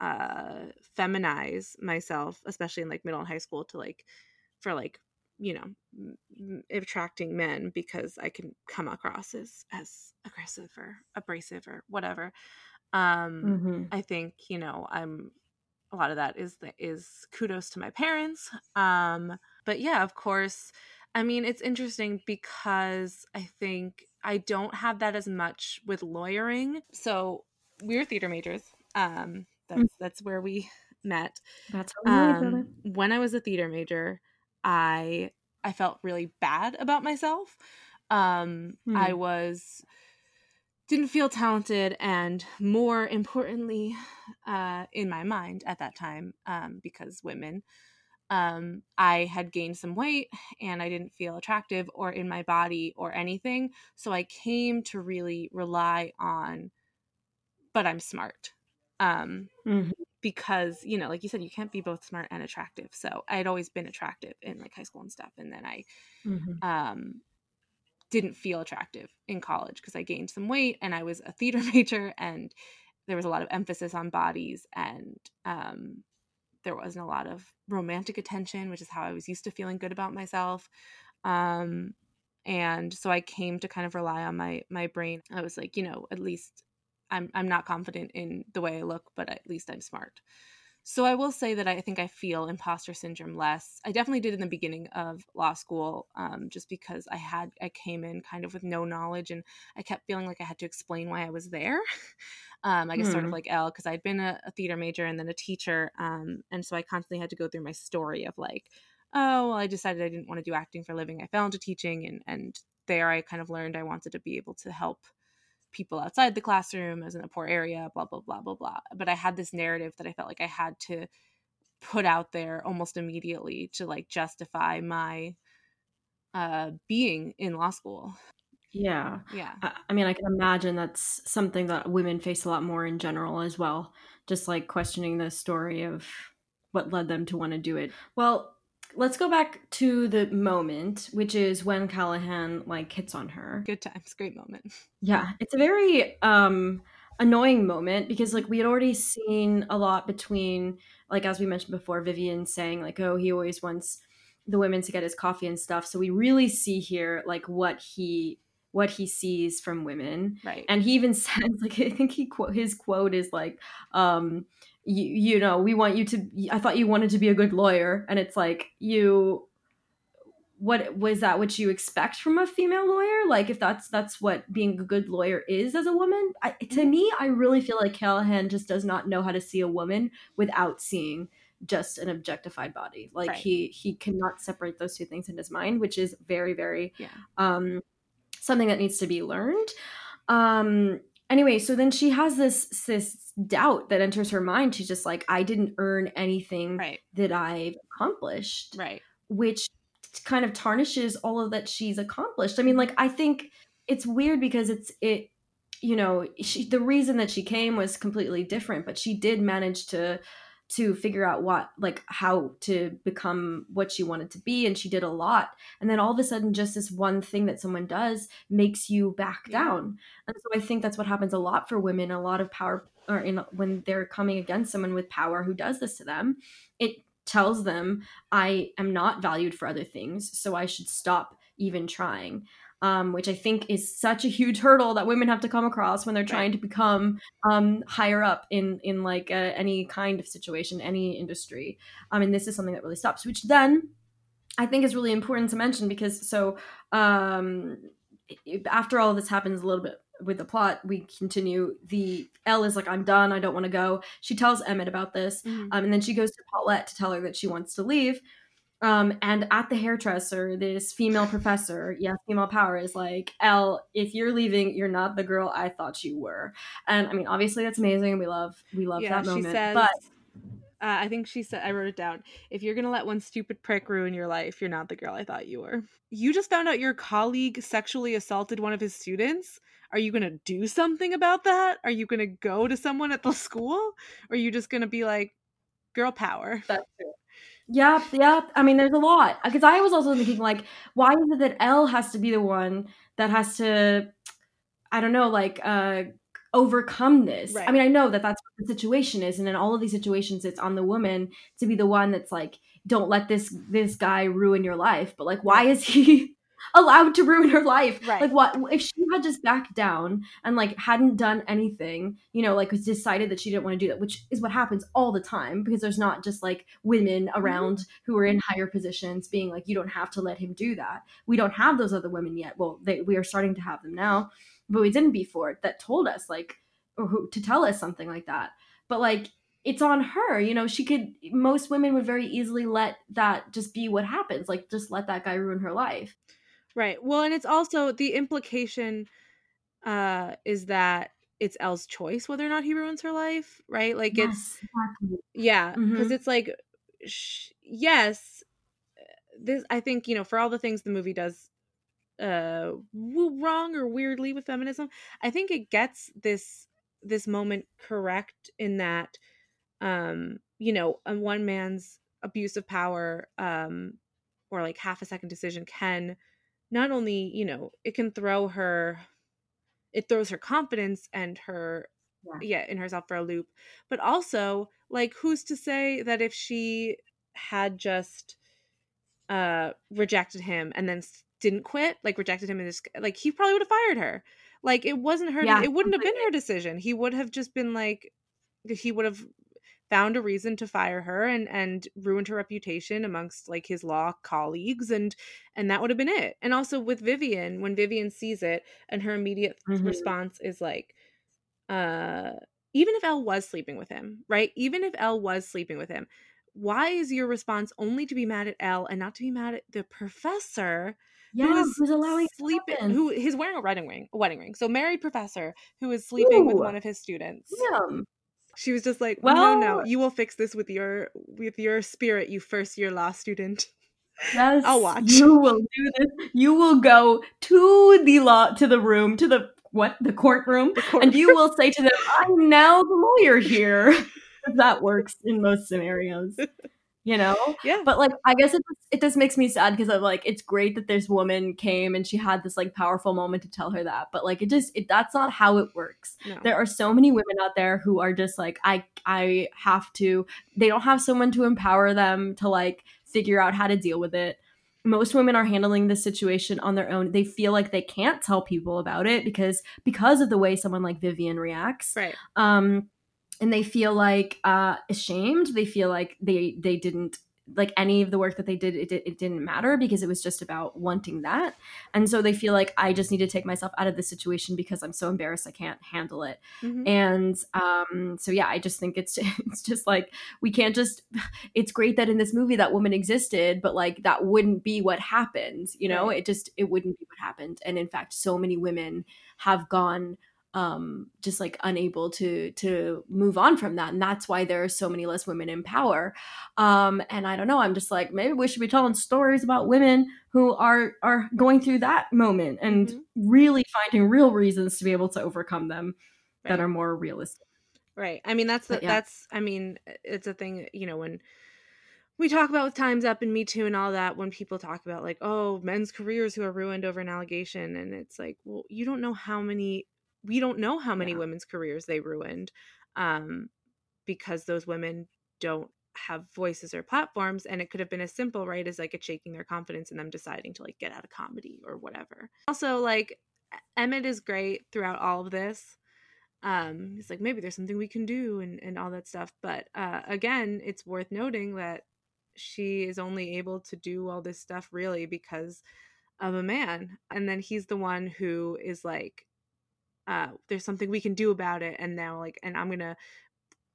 uh feminize myself especially in like middle and high school to like for like you know m- attracting men because i can come across as as aggressive or abrasive or whatever. Um mm-hmm. i think you know i'm a lot of that is that is kudos to my parents. Um but yeah of course i mean it's interesting because i think i don't have that as much with lawyering. So we're theater majors. Um that's mm-hmm. that's where we met. That's um, when i was a theater major I I felt really bad about myself. Um, hmm. I was didn't feel talented, and more importantly, uh, in my mind at that time, um, because women, um, I had gained some weight and I didn't feel attractive or in my body or anything. So I came to really rely on, but I'm smart. Um, mm-hmm because you know like you said you can't be both smart and attractive. So i had always been attractive in like high school and stuff and then i mm-hmm. um didn't feel attractive in college because i gained some weight and i was a theater major and there was a lot of emphasis on bodies and um there wasn't a lot of romantic attention which is how i was used to feeling good about myself. Um and so i came to kind of rely on my my brain. I was like you know at least I'm I'm not confident in the way I look, but at least I'm smart. So I will say that I think I feel imposter syndrome less. I definitely did in the beginning of law school, um, just because I had I came in kind of with no knowledge, and I kept feeling like I had to explain why I was there. um, I guess hmm. sort of hmm. like Elle, because I'd been a, a, theater major and then a teacher, um, and so I constantly had to go through my story of like, oh, well, I decided I didn't want to do acting for a living. I fell into teaching, and and there I kind of learned I wanted to be able to help people outside the classroom as in a poor area blah blah blah blah blah. But i had this narrative that i felt like i had to put out there almost immediately to like justify my uh being in law school. Yeah. Yeah. I, mean i can imagine that's something that women face a lot more in general as well just like questioning the story of what led them to want to do it. Well let's go back to the moment, which is when Callahan like hits on her. Good times, great moment. Yeah, it's a very um annoying moment because like we had already seen a lot between like as we mentioned before Vivian saying like oh he always wants the women to get his coffee and stuff so we really see here like what he what he sees from women right and he even says like i think he quote his quote is like um you, you know we want you to i thought you wanted to be a good lawyer and it's like you what was that what you expect from a female lawyer like if that's that's what being a good lawyer is as a woman I, to mm-hmm. me i really feel like callahan just does not know how to see a woman without seeing just an objectified body like right. he he cannot separate those two things in his mind which is very very yeah. um something that needs to be learned um anyway so then she has this this doubt that enters her mind. She's just like i didn't earn anything right. that i've accomplished right. which kind of tarnishes all of that she's accomplished. I mean like i think it's weird because it's it you know she, the reason that she came was completely different but she did manage to to figure out what like how to become what she wanted to be and she did a lot. And then all of a sudden just this one thing that someone does makes you back yeah. down. And so i think that's what happens a lot for women. A lot of power or in when they're coming against someone with power who does this to them it tells them i am not valued for other things so i should stop even trying um, which I think is such a huge hurdle that women have to come across when they're trying right. to become um, higher up in in like uh, any kind of situation, any industry. I mean, this is something that really stops. Which then I think is really important to mention because so um, after all this happens a little bit with the plot, we continue. The Elle is like, I'm done. I don't want to go. She tells Emmett about this. Mm-hmm. Um, and then she goes to Paulette to tell her that she wants to leave. Um, and at the hairdresser, this female professor, yes, female power, is like, Elle, if you're leaving, you're not the girl I thought you were. And I mean, obviously, that's amazing. We love, we love yeah, that moment. Says, but uh, I think she said, I wrote it down. If you're gonna let one stupid prick ruin your life, you're not the girl I thought you were. You just found out your colleague sexually assaulted one of his students. Are you going to do something about that? Are you going to go to someone at the school? Or are you just going to be like, girl power? That's true. Yeah, yeah. I mean, there's a lot. Because I was also thinking, like, why is it that Elle has to be the one that has to, I don't know, like, uh, overcome this? Right. I mean, I know that that's what the situation is. And in all of these situations, it's on the woman to be the one that's like, don't let this this guy ruin your life but like why is he allowed to ruin her life. Right. Like what if she had just backed down and like hadn't done anything, you know, like was decided that she didn't want to do that, which is what happens all the time because there's not just like women mm-hmm. around mm-hmm. who are in higher positions being like, you don't have to let him do that. We don't have those other women yet. Well, they, we are starting to have them now, but we didn't before that told us like, or who, to tell us something like that. But like, it's on her you know she could most women would very easily let that just be what happens like just let that guy ruin her life Right. Well, and it's also the implication uh is that it's Elle's choice whether or not he ruins her life, right? Like yes, it's exactly. yeah, because mm-hmm. it's like sh- yes, this I think you know for all the things the movie does uh wrong or weirdly with feminism, I think it gets this this moment correct in that um you know a one man's abuse of power um or like half a second decision can not only you know it can throw her it throws her confidence and her yeah. yeah in herself for a loop but also like who's to say that if she had just uh rejected him and then didn't quit like rejected him and just like he probably would have fired her like it wasn't her yeah, it wouldn't completely. have been her decision he would have just been like he would have found a reason to fire her and and ruined her reputation amongst like his law colleagues and and that would have been it. And also with vivian when vivian sees it and her immediate mm-hmm. response is like uh even if Elle was sleeping with him right? Even if Elle was sleeping with him why is your response only to be mad at Elle and not to be mad at the professor yeah, who is who's allowing sleeping who is wearing a wedding ring a wedding ring. So married professor who is sleeping Ooh. with one of his students. Yeah she was just like, well, no, no, you will fix this with your with your spirit, you first year law student. Yes, I'll watch. You will do this. You will go to the law to the room to the what the courtroom, the courtroom. and you will say to them, "I'm now the lawyer here." that works in most scenarios you know? Yeah. But like i guess it, it just makes me sad because i'm like it's great that this woman came and she had this like powerful moment to tell her that but like it just it, that's not how it works. No. there are so many women out there who are just like i i have to they don't have someone to empower them to like figure out how to deal with it. Most women are handling this situation on their own. They feel like they can't tell people about it because because of the way someone like vivian reacts. Right. Um and they feel like uh, ashamed. They feel like they they didn't like any of the work that they did it, it didn't matter because it was just about wanting that and so they feel like i just need to take myself out of this situation because i'm so embarrassed i can't handle it mm-hmm. and um so yeah i just think it's it's just like we can't just it's great that in this movie that woman existed but like that wouldn't be what happened you know right. it just it wouldn't be what happened and in fact so many women have gone um, just like unable to to move on from that, and that's why there are so many less women in power. Um, and I don't know, I'm just like maybe we should be telling stories about women who are are going through that moment and mm-hmm. really finding real reasons to be able to overcome them right. that are more realistic. Right. I mean, that's the, yeah. that's I mean, it's a thing. You know, when we talk about with Times Up and Me Too and all that when people talk about like, oh, men's careers who are ruined over an allegation. And it's like, well, you don't know how many we don't know how many yeah. women's careers they ruined um, because those women don't have voices or platforms and it could have been as simple right as like it shaking their confidence and them deciding to like get out of comedy or whatever also like emmett is great throughout all of this um he's like maybe there's something we can do and and all that stuff but uh again it's worth noting that she is only able to do all this stuff really because of a man and then he's the one who is like uh there's something we can do about it and now like and i'm gonna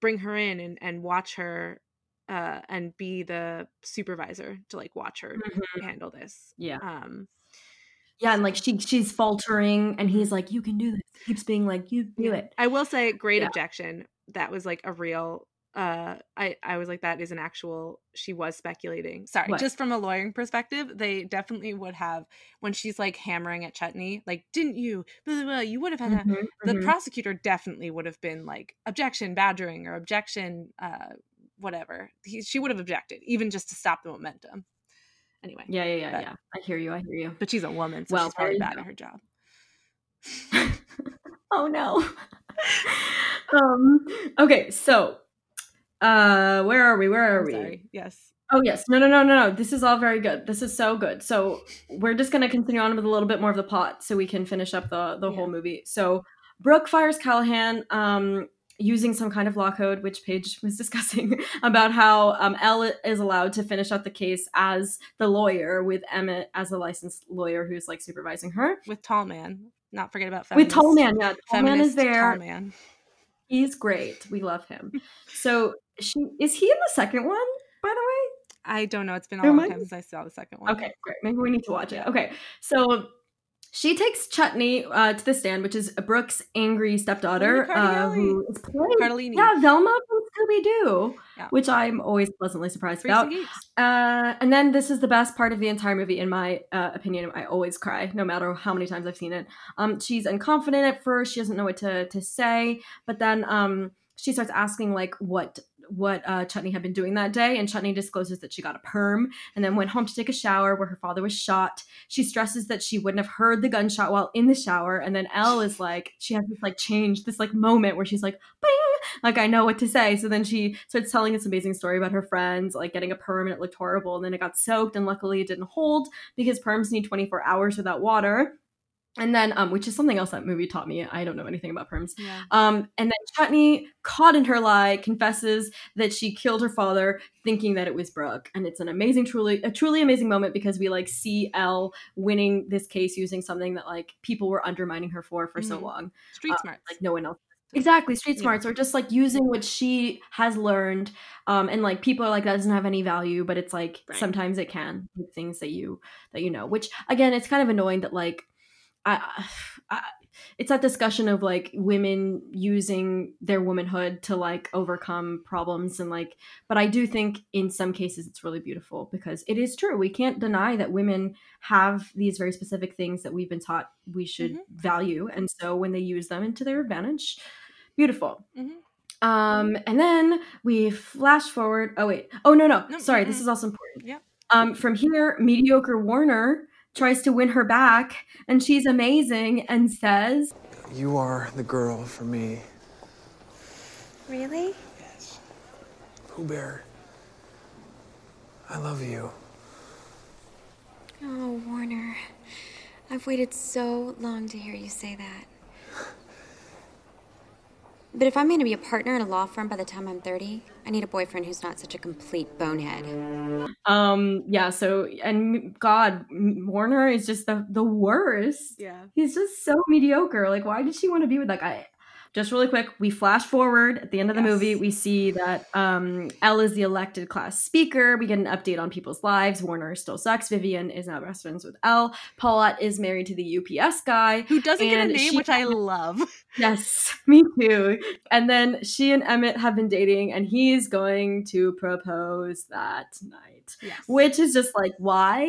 bring her in and, and watch her uh and be the supervisor to like watch her Mhm. handle this Yeah. um Yeah, and like she she's faltering and he's like, You can do this. Keeps being like, You do it. i will say great Yeah. objection that was like a real uh i i was like that is an actual she was speculating sorry What? just from a lawyering perspective they definitely would have when she's like hammering at chutney like didn't you blah, blah, you would have had that Mhm, the mhm. prosecutor definitely would have been like objection badgering or objection uh whatever he, she would have objected even just to stop the momentum anyway yeah, yeah, yeah, but- yeah. I hear you. I hear you. but she's a woman so Well, she's probably bad go. at her job oh no. um okay, so uh where are we? Where are I'm we? sorry yes Oh yes, no, no, no, no, no. This is all very good. This is so good. So we're just gonna continue on with a little bit more of the plot, so we can finish up the the whole movie. So Brooke fires Callahan, um, using some kind of law code, which Paige was discussing about how um, Elle is allowed to finish up the case as the lawyer, with Emmett as a licensed lawyer who's like supervising her. with tall man not forget about With feminist, Tall Man, yeah, Tall Man is there. tall man He's great. We love him. So she is he in the second one, by the way? I don't know. It's been a There long might time since I saw the second one. Okay, great. Maybe we need to watch it. Okay, so she takes Chutney uh, to the stand, which is Brooke's angry stepdaughter, uh, who is played. Cardellini. Yeah, Velma from Scooby Doo, Yeah. which I'm always pleasantly surprised Freaks about. and Uh, and then this is the best part of the entire movie, in my uh, opinion. I always cry, no matter how many times I've seen it. Um, she's unconfident at first; she doesn't know what to to say. But then um, she starts asking like what what uh, Chutney had been doing that day, and Chutney discloses that she got a perm and then went home to take a shower where her father was shot. She stresses that she wouldn't have heard the gunshot while in the shower, and then Elle is like, she has this like change, this like moment where she's like, Bing! like I know what to say. So then she starts telling this amazing story about her friends, like getting a perm and it looked horrible, and then it got soaked, and luckily it didn't hold because perms need 24 hours without water. And then, um, which is something else that movie taught me. I don't know anything about perms. Yeah. Um, and then Chutney, caught in her lie, confesses that she killed her father, thinking that it was Brooke. And it's an amazing, truly, a truly amazing moment because we like see Elle winning this case using something that like people were undermining her for for so Mhm. long, Street Uh, smarts. like no one else. Exactly, street Yeah. smarts, or just like using what she has learned. Um, and like people are like that doesn't have any value, but it's like Right. sometimes it can with things that you that you know. Which again, it's kind of annoying that like I, I it's that discussion of like women using their womanhood to like overcome problems and like but i do think in some cases it's really beautiful because it is true we can't deny that women have these very specific things that we've been taught we should Mhm. value and so when they use them into their advantage beautiful Mhm. um and then we flash forward oh wait oh no no No, sorry this mm-mm. is also important Yeah. um from here mediocre warner tries to win her back and she's amazing and says You are the girl for me. Really? Yes. Pooh Bear. I love you. Oh, Warner. I've waited so long to hear you say that. But if I'm going to be a partner in a law firm by the time I'm 30, I need a boyfriend who's not such a complete bonehead. um yeah so and god warner is just the the worst yeah. he's just so mediocre like why did she want to be with that guy just really quick we flash forward at the end of the Yes. movie we see that um elle is the elected class speaker we get an update on people's lives warner still sucks vivian is now best friends with elle paulette is married to the ups guy Who doesn't get a name, she- which I love. Yes, me too. And then she and Emmett have been dating, and he's going to propose that night. Yes. Which is just like, why?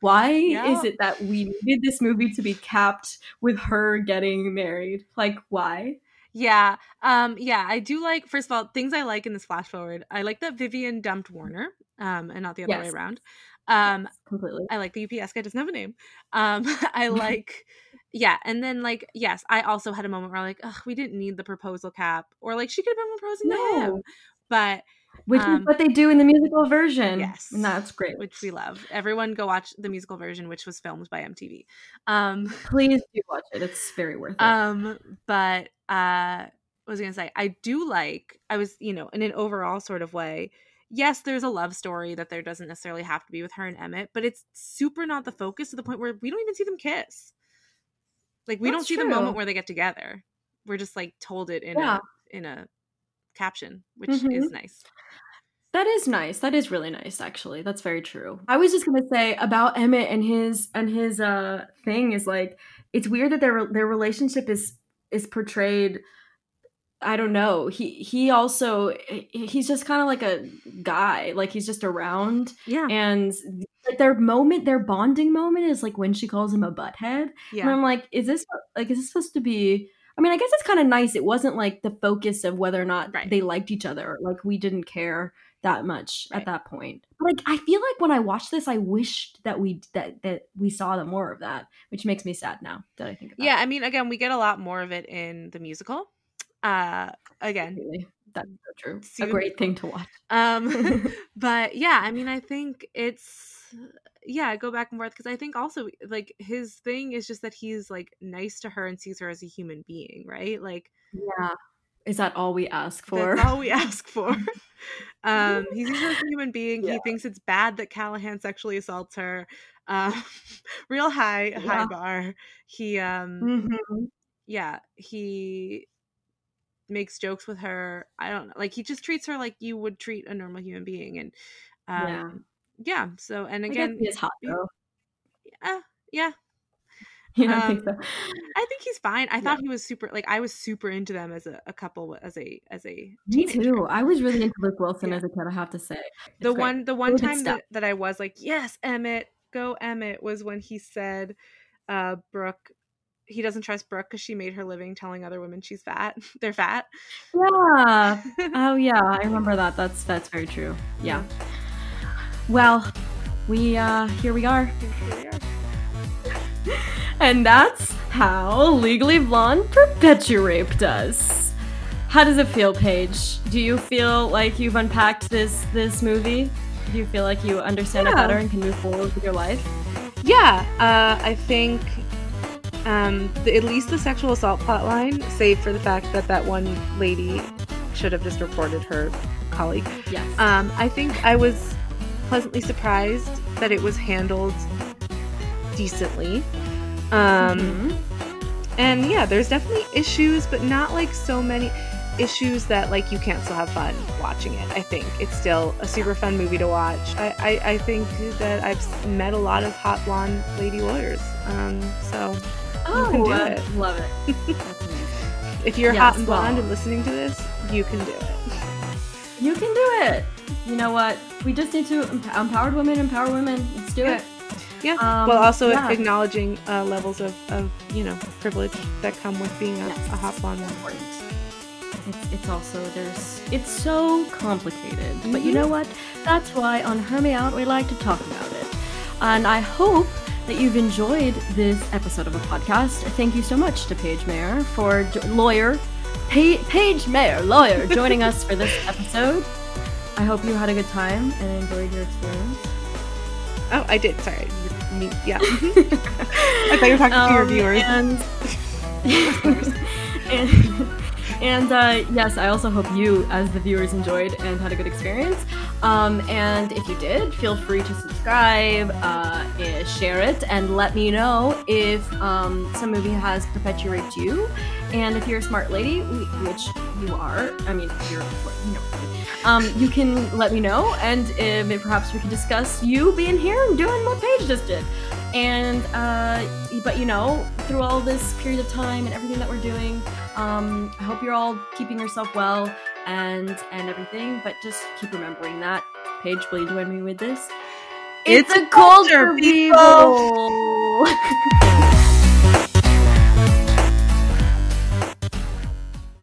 Why Yeah. is it that we needed this movie to be capped with her getting married? Like, why? Yeah. Um, yeah, I do like first of all, things I like in this flash forward. I like that Vivian dumped Warner, um, and not the other way around. Um, Completely. I like the UPS guy doesn't have a name. Um, I like yeah, and then like yes, I also had a moment where I'm like, ugh, we didn't need the proposal cap, or like she could have been proposing to him, but Which Um, is what they do in the musical version. Yes. And that's great. which we love. Everyone go watch the musical version, which was filmed by MTV. Um, Please do watch it. It's very worth it. um, but uh, was I gonna say? I do like. I was, you know, in an overall sort of way, yes, there's a love story that there doesn't necessarily have to be with her and Emmett, but it's super not the focus to the point where we don't even see them kiss. Like we That's don't see true. the moment where they get together. We're just like told it in Yeah. a in a caption, which Mhm. is nice. That is nice. That is really nice, actually. That's very true. I was just gonna say about Emmett and his and his uh thing is like it's weird that their their relationship is is portrayed. I don't know. He he also he's just kind of like a guy. Like he's just around, Yeah. and their moment, their bonding moment is like when she calls him a butthead. And Yeah. I'm like, is this like is this supposed to be? I mean, I guess it's kind of nice. It wasn't like the focus of whether or not Right. they liked each other. Like we didn't care that much Right. at that point. Like I feel like when I watched this, I wished that we that that we saw the more of that, which makes me sad now that I think about. Yeah, I mean again, we get a lot more of it in the musical. Uh again, Really. That's so true. See a great thing to watch. um but yeah i mean i think it's yeah go back and forth because i think also like his thing is just that he's like nice to her and sees her as a human being right like yeah. Is that all we ask for? that's all we ask for um he sees her as a human being Yeah. he thinks it's bad that callahan sexually assaults her um real high high bar he um Mhm. yeah he makes jokes with her i don't know like he just treats her like you would treat a normal human being and um Yeah. Yeah, so and again he is hot though. uh, yeah You don't think um, so? i think he's fine i thought he was super like i was super into them as a, a couple as a as a Me too. I was really into Luke Wilson Yeah. as a kid. I have to say. the great. one the one time that, that i was like yes emmett go emmett was when he said uh brooke he doesn't trust brooke because she made her living telling other women she's fat they're fat Yeah. Oh yeah, I remember that. That's that's very true. Yeah. Well, we uh here we are. Here we are. And that's how Legally Blonde perpeturaped us. How does it feel, Paige? Do you feel like you've unpacked this this movie? Do you feel like you understand it better and can move forward with your life? Yeah, uh, I think um, the, at least the sexual assault plotline, save for the fact that that one lady should have just reported her colleague. Yes. Um, I think I was pleasantly surprised that it was handled decently. Um, Mhm. And yeah, there's definitely issues, but not like so many issues that like you can't still have fun watching it. I think it's still a super fun movie to watch. I, I, I think that I've met a lot of hot blonde lady lawyers. Um, so oh, can do uh, it. love it. If you're Yes, hot and blonde well- and listening to this, you can do it. You can do it. You know what? We just need to emp- empowered women empower women. Let's do Yeah. it. Yeah. Um, well, also yeah. acknowledging uh, levels of, of you know privilege that come with being a, Yes. a hot blonde woman. It's, it's also there's it's so complicated, but you Mhm. know what? That's why on Her Me Out we like to talk about it, and I hope that you've enjoyed this episode of a podcast. Thank you so much to Paige Maier for jo- lawyer, pa- Paige Maier lawyer joining us for this episode. I hope you had a good time and enjoyed your experience. Oh, I did. Sorry. Me, yeah. I thought you were talking to your Um, viewers. And, and, and, uh, yes, I also hope you, as the viewers, enjoyed and had a good experience. Um, and if you did, feel free to subscribe, uh, eh, share it, and let me know if um, some movie has perpeturaped you. And if you're a smart lady, which you are, I mean, if you're, you know, um, you can let me know, and um, perhaps we can discuss you being here and doing what Paige just did. And uh, but you know, through all this period of time and everything that we're doing, um, I hope you're all keeping yourself well and and everything. But just keep remembering that. Paige, will you join me with this? It's a culture, people!